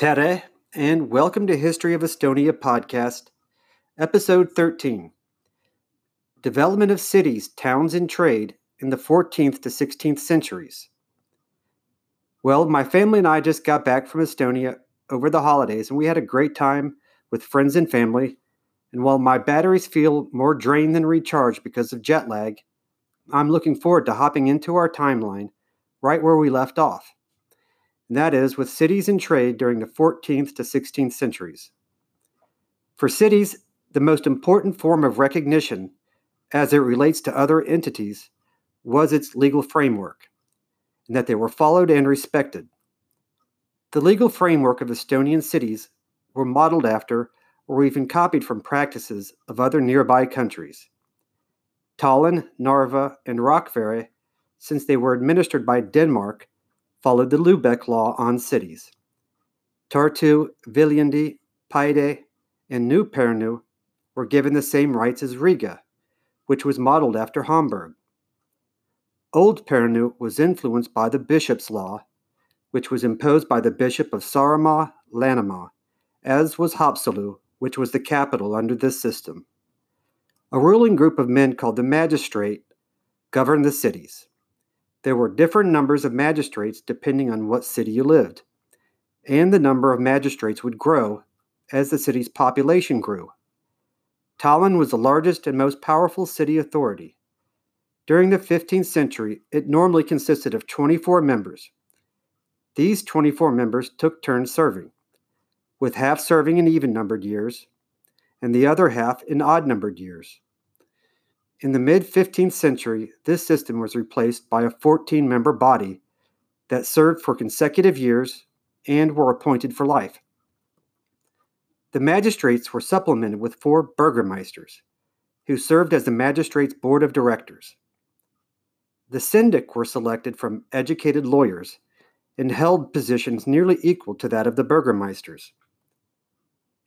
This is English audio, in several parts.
Tere, and welcome to History of Estonia podcast, episode 13 Development of Cities, Towns, and Trade in the 14th to 16th centuries. Well, my family and I just got back from Estonia over the holidays, and we had a great time with friends and family. And while my batteries feel more drained than recharged because of jet lag, I'm looking forward to hopping into our timeline right where we left off and that is with cities and trade during the 14th to 16th centuries. For cities, the most important form of recognition as it relates to other entities was its legal framework, and that they were followed and respected. The legal framework of Estonian cities were modeled after or even copied from practices of other nearby countries. Tallinn, Narva, and Rakvere, since they were administered by Denmark, followed the Lubeck law on cities. Tartu, Viljandi, Paide, and New Pärnu were given the same rights as Riga, which was modeled after Hamburg. Old Pärnu was influenced by the bishop's law, which was imposed by the bishop of Saaremaa, Läänemaa, as was Haapsalu, which was the capital under this system. A ruling group of men called the magistrate governed the cities. There were different numbers of magistrates depending on what city you lived, and the number of magistrates would grow as the city's population grew. Tallinn was the largest and most powerful city authority. During the 15th century, it normally consisted of 24 members. These 24 members took turns serving, with half serving in even numbered years and the other half in odd numbered years. In the mid 15th century, this system was replaced by a 14 member body that served for consecutive years and were appointed for life. The magistrates were supplemented with four burgomasters, who served as the magistrates' board of directors. The syndic were selected from educated lawyers and held positions nearly equal to that of the burgomasters.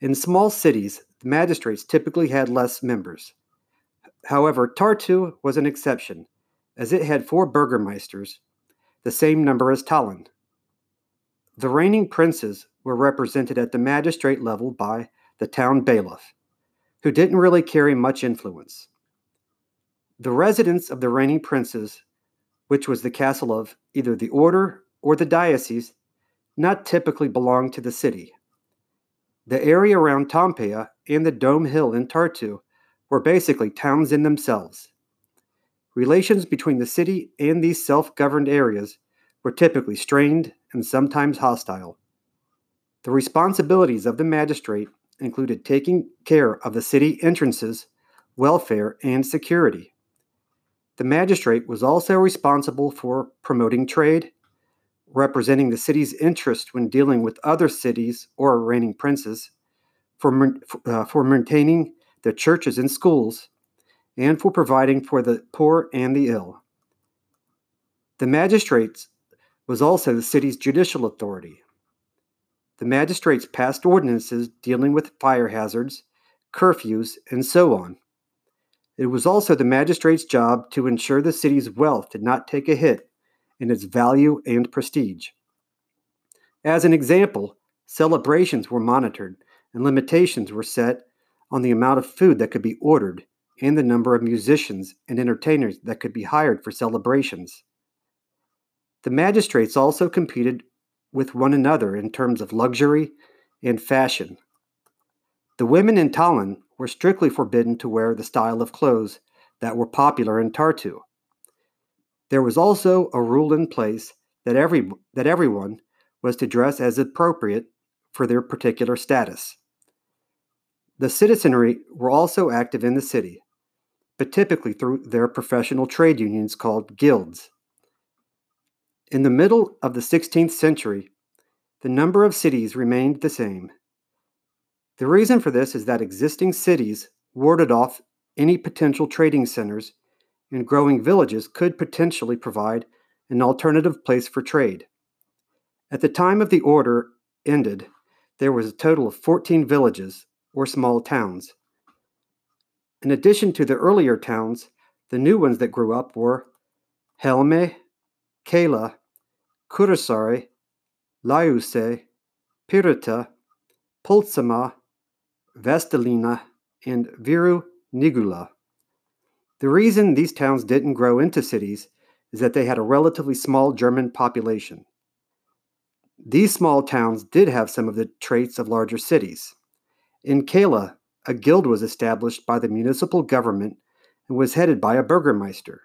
In small cities, the magistrates typically had less members However, Tartu was an exception, as it had four burgomasters, the same number as Tallinn. The reigning princes were represented at the magistrate level by the town bailiff, who didn't really carry much influence. The residence of the reigning princes, which was the castle of either the order or the diocese, not typically belonged to the city. The area around Toompea and the Dome Hill in Tartu were basically towns in themselves. Relations between the city and these self governed areas were typically strained and sometimes hostile. The responsibilities of the magistrate included taking care of the city entrances, welfare, and security. The magistrate was also responsible for promoting trade, representing the city's interest when dealing with other cities or reigning princes, for, uh, for maintaining the churches and schools, and for providing for the poor and the ill. The magistrates was also the city's judicial authority. The magistrates passed ordinances dealing with fire hazards, curfews, and so on. It was also the magistrate's job to ensure the city's wealth did not take a hit in its value and prestige. As an example, celebrations were monitored and limitations were set on the amount of food that could be ordered and the number of musicians and entertainers that could be hired for celebrations. The magistrates also competed with one another in terms of luxury and fashion. The women in Tallinn were strictly forbidden to wear the style of clothes that were popular in Tartu. There was also a rule in place that every that everyone was to dress as appropriate for their particular status. The citizenry were also active in the city, but typically through their professional trade unions called guilds. In the middle of the 16th century, the number of cities remained the same. The reason for this is that existing cities warded off any potential trading centers, and growing villages could potentially provide an alternative place for trade. At the time of the order ended, there was a total of 14 villages or small towns. In addition to the earlier towns, the new ones that grew up were Helme, Keila, Kuressaare, Laiuse, Pirita, Põltsamaa, Vastseliina, and Viru Nigula. The reason these towns didn't grow into cities is that they had a relatively small German population. These small towns did have some of the traits of larger cities. In Keila, a guild was established by the municipal government and was headed by a burgermeister.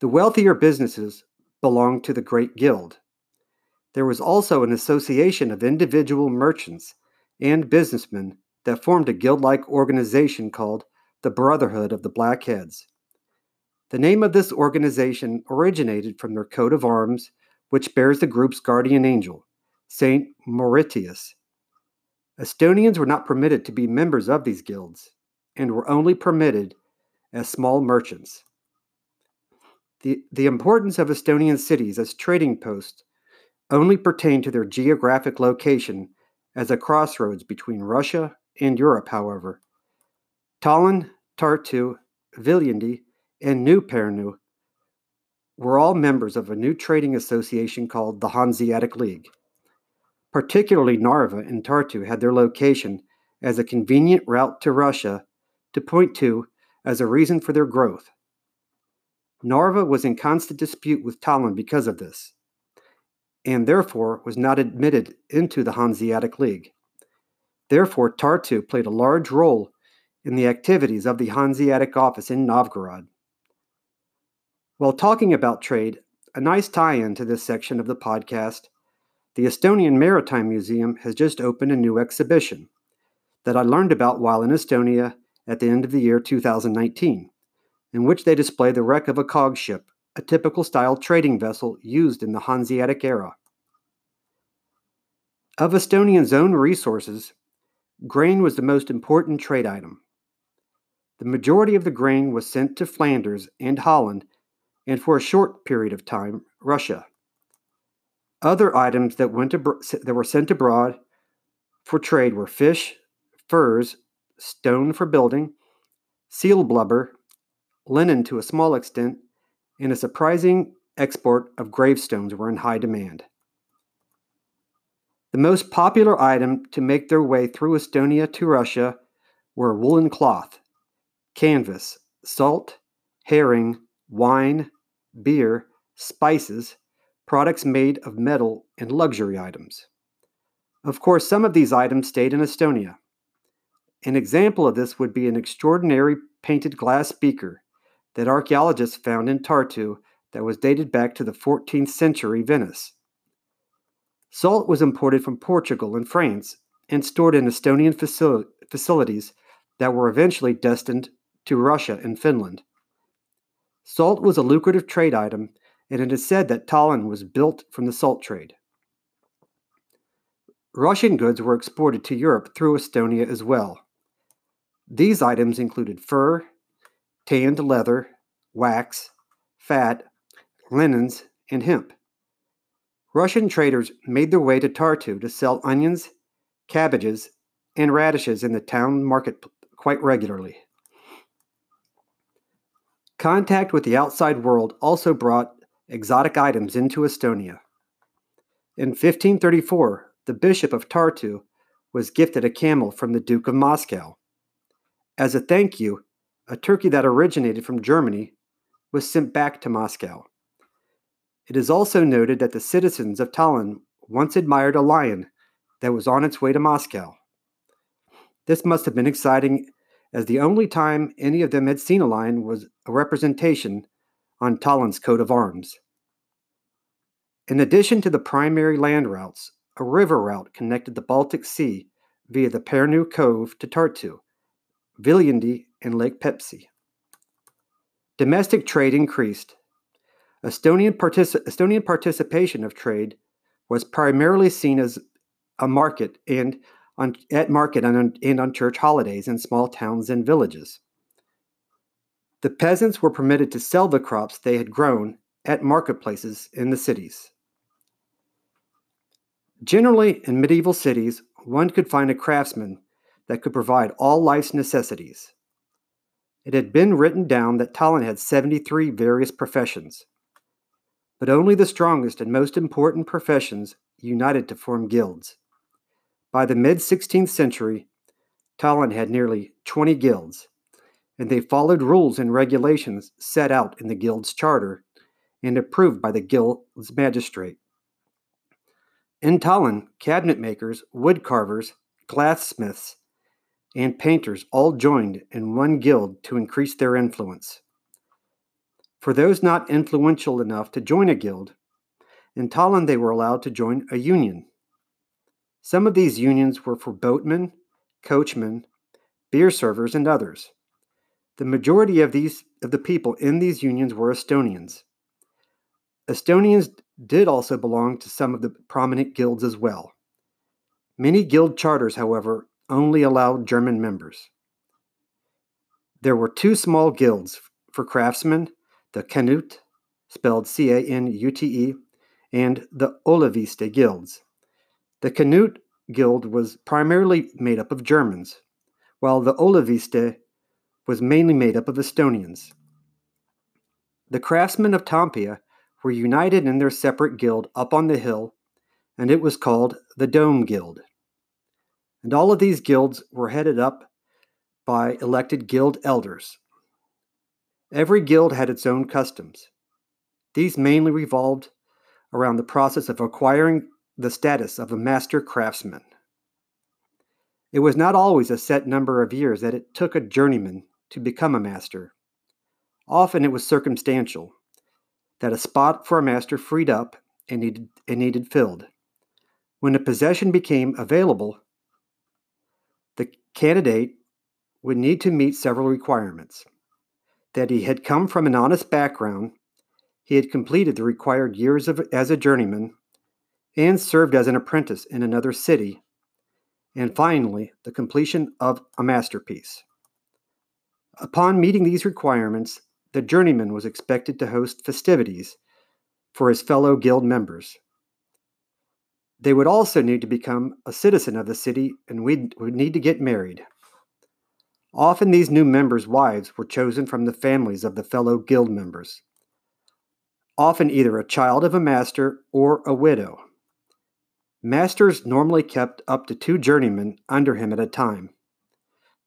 The wealthier businesses belonged to the Great Guild. There was also an association of individual merchants and businessmen that formed a guild like organization called the Brotherhood of the Blackheads. The name of this organization originated from their coat of arms, which bears the group's guardian angel, Saint Mauritius. Estonians were not permitted to be members of these guilds and were only permitted as small merchants. The, the importance of Estonian cities as trading posts only pertained to their geographic location as a crossroads between Russia and Europe, however. Tallinn, Tartu, Viljandi, and New Pärnu were all members of a new trading association called the Hanseatic League. Particularly Narva and Tartu had their location as a convenient route to Russia to point to as a reason for their growth. Narva was in constant dispute with Tallinn because of this, and therefore was not admitted into the Hanseatic League. Therefore, Tartu played a large role in the activities of the Hanseatic office in Novgorod. While talking about trade, a nice tie in to this section of the podcast, the Estonian Maritime Museum has just opened a new exhibition that I learned about while in Estonia at the end of the year 2019, in which they display the wreck of a cog ship, a typical style trading vessel used in the Hanseatic era. Of Estonia's own resources, grain was the most important trade item. The majority of the grain was sent to Flanders and Holland, and for a short period of time, Russia. Other items that, went that were sent abroad for trade were fish, furs, stone for building, seal blubber, linen to a small extent, and a surprising export of gravestones were in high demand. The most popular item to make their way through Estonia to Russia were woolen cloth, canvas, salt, herring, wine, beer, spices, products made of metal, and luxury items. Of course, some of these items stayed in Estonia. An example of this would be an extraordinary painted glass beaker that archaeologists found in Tartu that was dated back to the 14th century Venice. Salt was imported from Portugal and France and stored in Estonian facil- facilities that were eventually destined to Russia and Finland. Salt was a lucrative trade item, and it is said that Tallinn was built from the salt trade. Russian goods were exported to Europe through Estonia as well. These items included fur, tanned leather, wax, fat, linens, and hemp. Russian traders made their way to Tartu to sell onions, cabbages, and radishes in the town market quite regularly. Contact with the outside world also brought exotic items into Estonia. In 1534, the Bishop of Tartu was gifted a camel from the Duke of Moscow. As a thank you, a turkey that originated from Germany was sent back to Moscow. It is also noted that the citizens of Tallinn once admired a lion that was on its way to Moscow. This must have been exciting as the only time any of them had seen a lion was a representation on Tallinn's coat of arms. In addition to the primary land routes, a river route connected the Baltic Sea via the Pärnu Cove to Tartu, Viljandi, and Lake Peipsi. Domestic trade increased. Estonian, Estonian participation of trade was primarily seen as a market and on, at market and on, and on church holidays in small towns and villages. The peasants were permitted to sell the crops they had grown at marketplaces in the cities. Generally, in medieval cities, one could find a craftsman that could provide all life's necessities. It had been written down that Tallinn had 73 various professions. but only the strongest and most important professions united to form guilds. By the mid 16th century, Tallinn had nearly 20 guilds, and they followed rules and regulations set out in the guild's charter and approved by the guild's magistrate. In Tallinn, cabinet makers, wood carvers, glassmiths, and painters all joined in one guild to increase their influence. For those not influential enough to join a guild, in Tallinn they were allowed to join a union. Some of these unions were for boatmen, coachmen, beer servers, and others. The majority of these of the people in these unions were Estonians. Estonians did also belong to some of the prominent guilds as well. Many guild charters, however, only allowed German members. There were two small guilds for craftsmen the Canute, spelled C A N U T E, and the Oleviste guilds. The Canute guild was primarily made up of Germans, while the Oleviste was mainly made up of Estonians. The craftsmen of Toompea were united in their separate guild up on the hill, and it was called the Dome Guild. And all of these guilds were headed up by elected guild elders. Every guild had its own customs. These mainly revolved around the process of acquiring the status of a master craftsman. It was not always a set number of years that it took a journeyman to become a master. Often it was circumstantial, that a spot for a master freed up and needed, and needed filled. When a possession became available, the candidate would need to meet several requirements that he had come from an honest background, he had completed the required years of, as a journeyman, and served as an apprentice in another city, and finally, the completion of a masterpiece. Upon meeting these requirements, the journeyman was expected to host festivities for his fellow guild members. They would also need to become a citizen of the city and we would need to get married. Often these new members' wives were chosen from the families of the fellow guild members, often either a child of a master or a widow. Masters normally kept up to two journeymen under him at a time.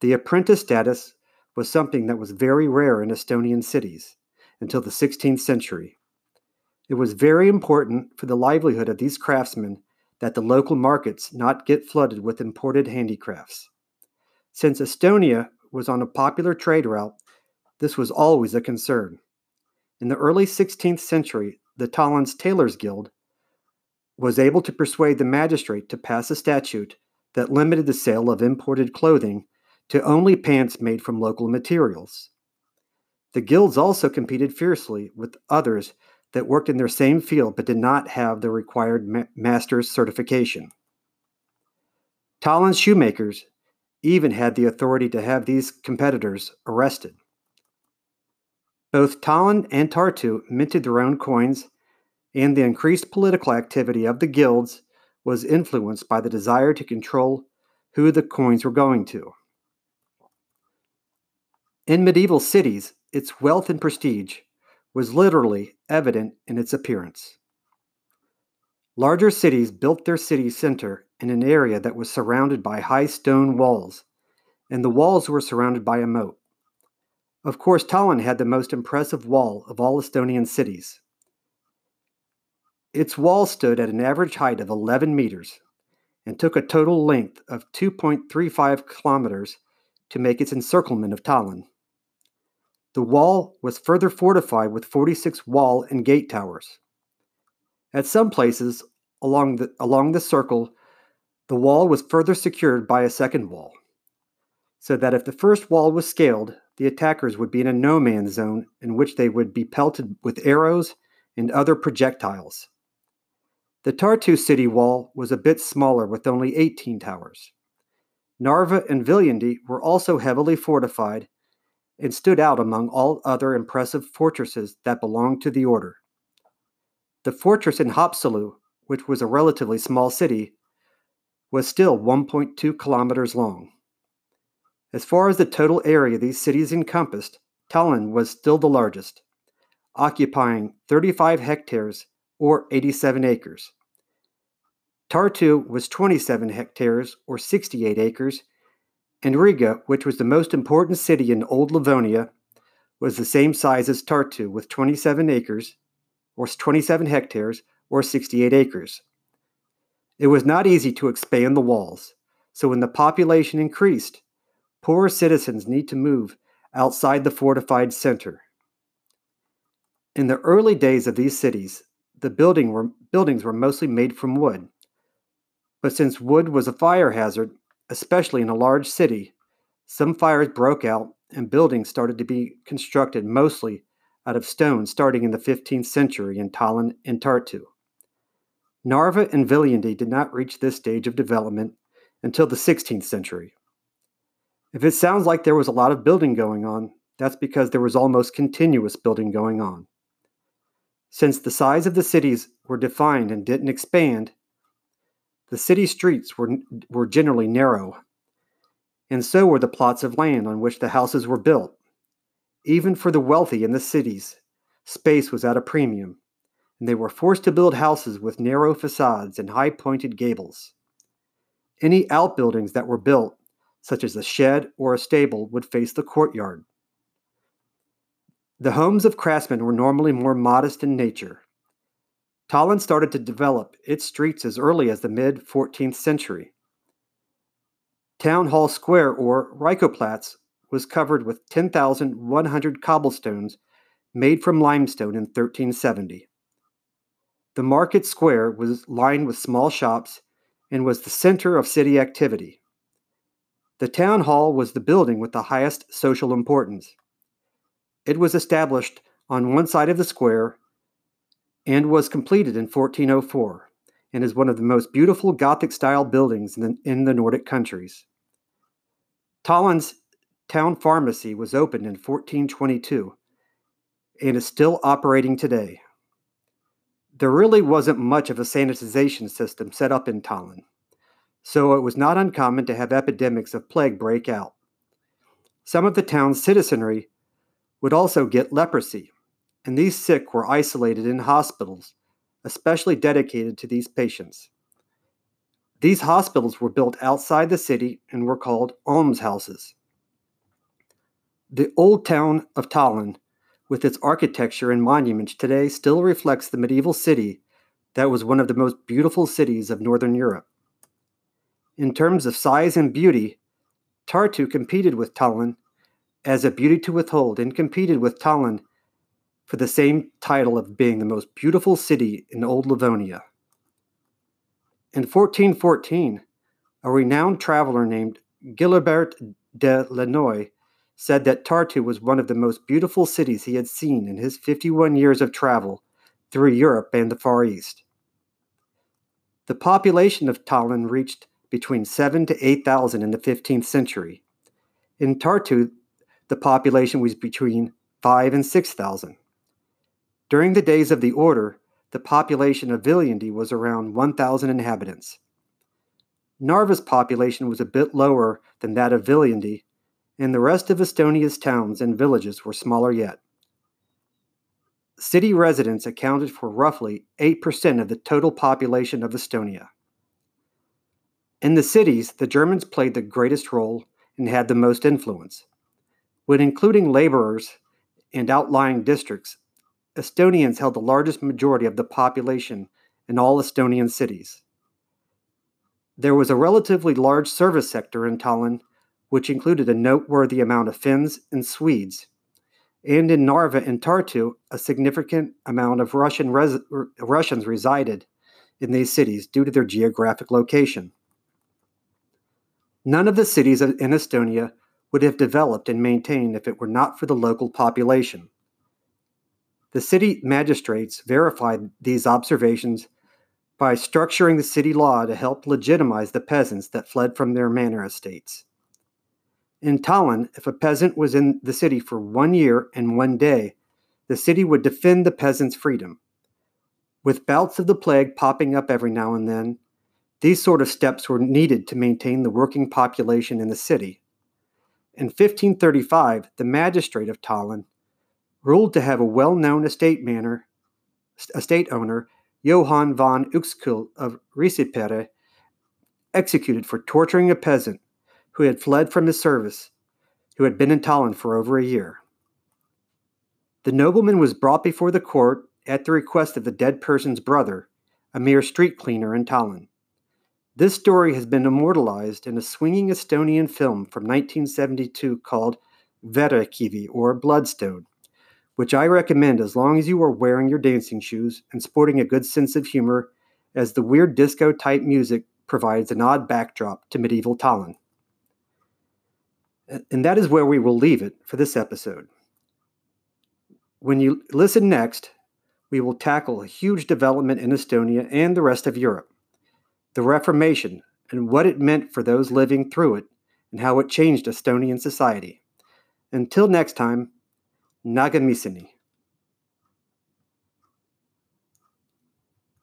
The apprentice status was something that was very rare in Estonian cities until the 16th century. It was very important for the livelihood of these craftsmen that the local markets not get flooded with imported handicrafts. Since Estonia was on a popular trade route, this was always a concern. In the early 16th century, the Tallinn's Tailors Guild was able to persuade the magistrate to pass a statute that limited the sale of imported clothing to only pants made from local materials. The guilds also competed fiercely with others that worked in their same field but did not have the required ma- master's certification. Tallinn's shoemakers even had the authority to have these competitors arrested. Both Tallinn and Tartu minted their own coins, and the increased political activity of the guilds was influenced by the desire to control who the coins were going to. In medieval cities, its wealth and prestige was literally evident in its appearance. Larger cities built their city center in an area that was surrounded by high stone walls, and the walls were surrounded by a moat. Of course, Tallinn had the most impressive wall of all Estonian cities. Its wall stood at an average height of 11 meters and took a total length of 2.35 kilometers to make its encirclement of Tallinn. The wall was further fortified with 46 wall and gate towers. At some places along the, along the circle, the wall was further secured by a second wall, so that if the first wall was scaled, the attackers would be in a no man's zone in which they would be pelted with arrows and other projectiles. The Tartu city wall was a bit smaller with only 18 towers. Narva and Viljandi were also heavily fortified and stood out among all other impressive fortresses that belonged to the order. The fortress in Haapsalu, which was a relatively small city, was still 1.2 kilometers long. As far as the total area these cities encompassed, Tallinn was still the largest. occupying 35 hectares or 87 acres. Tartu was 27 hectares or 68 acres, and Riga, which was the most important city in Old Livonia, was the same size as Tartu with 27 acres or 27 hectares or 68 acres. It was not easy to expand the walls, so when the population increased, poorer citizens need to move outside the fortified center. In the early days of these cities, the building were, buildings were mostly made from wood. But since wood was a fire hazard, especially in a large city, some fires broke out and buildings started to be constructed mostly out of stone starting in the 15th century in Tallinn and Tartu. Narva and Viljandi did not reach this stage of development until the 16th century. If it sounds like there was a lot of building going on, that's because there was almost continuous building going on. Since the size of the cities were defined and didn't expand, the city streets were, were generally narrow, and so were the plots of land on which the houses were built. Even for the wealthy in the cities, space was at a premium, and they were forced to build houses with narrow facades and high pointed gables. Any outbuildings that were built, such as a shed or a stable, would face the courtyard. The homes of craftsmen were normally more modest in nature. Tallinn started to develop its streets as early as the mid 14th century. Town Hall Square, or Rikoplatz, was covered with 10,100 cobblestones made from limestone in 1370. The market square was lined with small shops and was the center of city activity. The town hall was the building with the highest social importance. It was established on one side of the square and was completed in 1404 and is one of the most beautiful Gothic style buildings in the, in the Nordic countries. Tallinn's town pharmacy was opened in 1422 and is still operating today. There really wasn't much of a sanitization system set up in Tallinn, so it was not uncommon to have epidemics of plague break out. Some of the town's citizenry would also get leprosy, and these sick were isolated in hospitals, especially dedicated to these patients. These hospitals were built outside the city and were called almshouses. The old town of Tallinn, with its architecture and monuments, today still reflects the medieval city that was one of the most beautiful cities of Northern Europe. In terms of size and beauty, Tartu competed with Tallinn as a beauty to withhold and competed with Tallinn for the same title of being the most beautiful city in Old Livonia. In 1414, a renowned traveler named Gilbert de Lannoy said that Tartu was one of the most beautiful cities he had seen in his 51 years of travel through Europe and the Far East. The population of Tallinn reached between 7 to 8,000 in the 15th century. In Tartu, the population was between 5 and 6,000. During the days of the order, the population of Viljandi was around 1,000 inhabitants. Narva's population was a bit lower than that of Viljandi, and the rest of Estonia's towns and villages were smaller yet. City residents accounted for roughly 8% of the total population of Estonia. In the cities, the Germans played the greatest role and had the most influence. When including laborers and outlying districts, Estonians held the largest majority of the population in all Estonian cities. There was a relatively large service sector in Tallinn, which included a noteworthy amount of Finns and Swedes, and in Narva and Tartu, a significant amount of Russian res- Russians resided in these cities due to their geographic location. None of the cities in Estonia would have developed and maintained if it were not for the local population. The city magistrates verified these observations by structuring the city law to help legitimize the peasants that fled from their manor estates. In Tallinn, if a peasant was in the city for one year and one day, the city would defend the peasant's freedom. With bouts of the plague popping up every now and then, these sort of steps were needed to maintain the working population in the city. In 1535, the magistrate of Tallinn ruled to have a well known estate manor, estate owner, Johann von Uexküll of Riisipere, executed for torturing a peasant who had fled from his service, who had been in Tallinn for over a year. The nobleman was brought before the court at the request of the dead person's brother, a mere street cleaner in Tallinn. This story has been immortalized in a swinging Estonian film from 1972 called Verekivi or Bloodstone, which I recommend as long as you are wearing your dancing shoes and sporting a good sense of humor, as the weird disco type music provides an odd backdrop to medieval Tallinn. And that is where we will leave it for this episode. When you listen next, we will tackle a huge development in Estonia and the rest of Europe the Reformation and what it meant for those living through it and how it changed Estonian society. Until next time, Nägemiseni.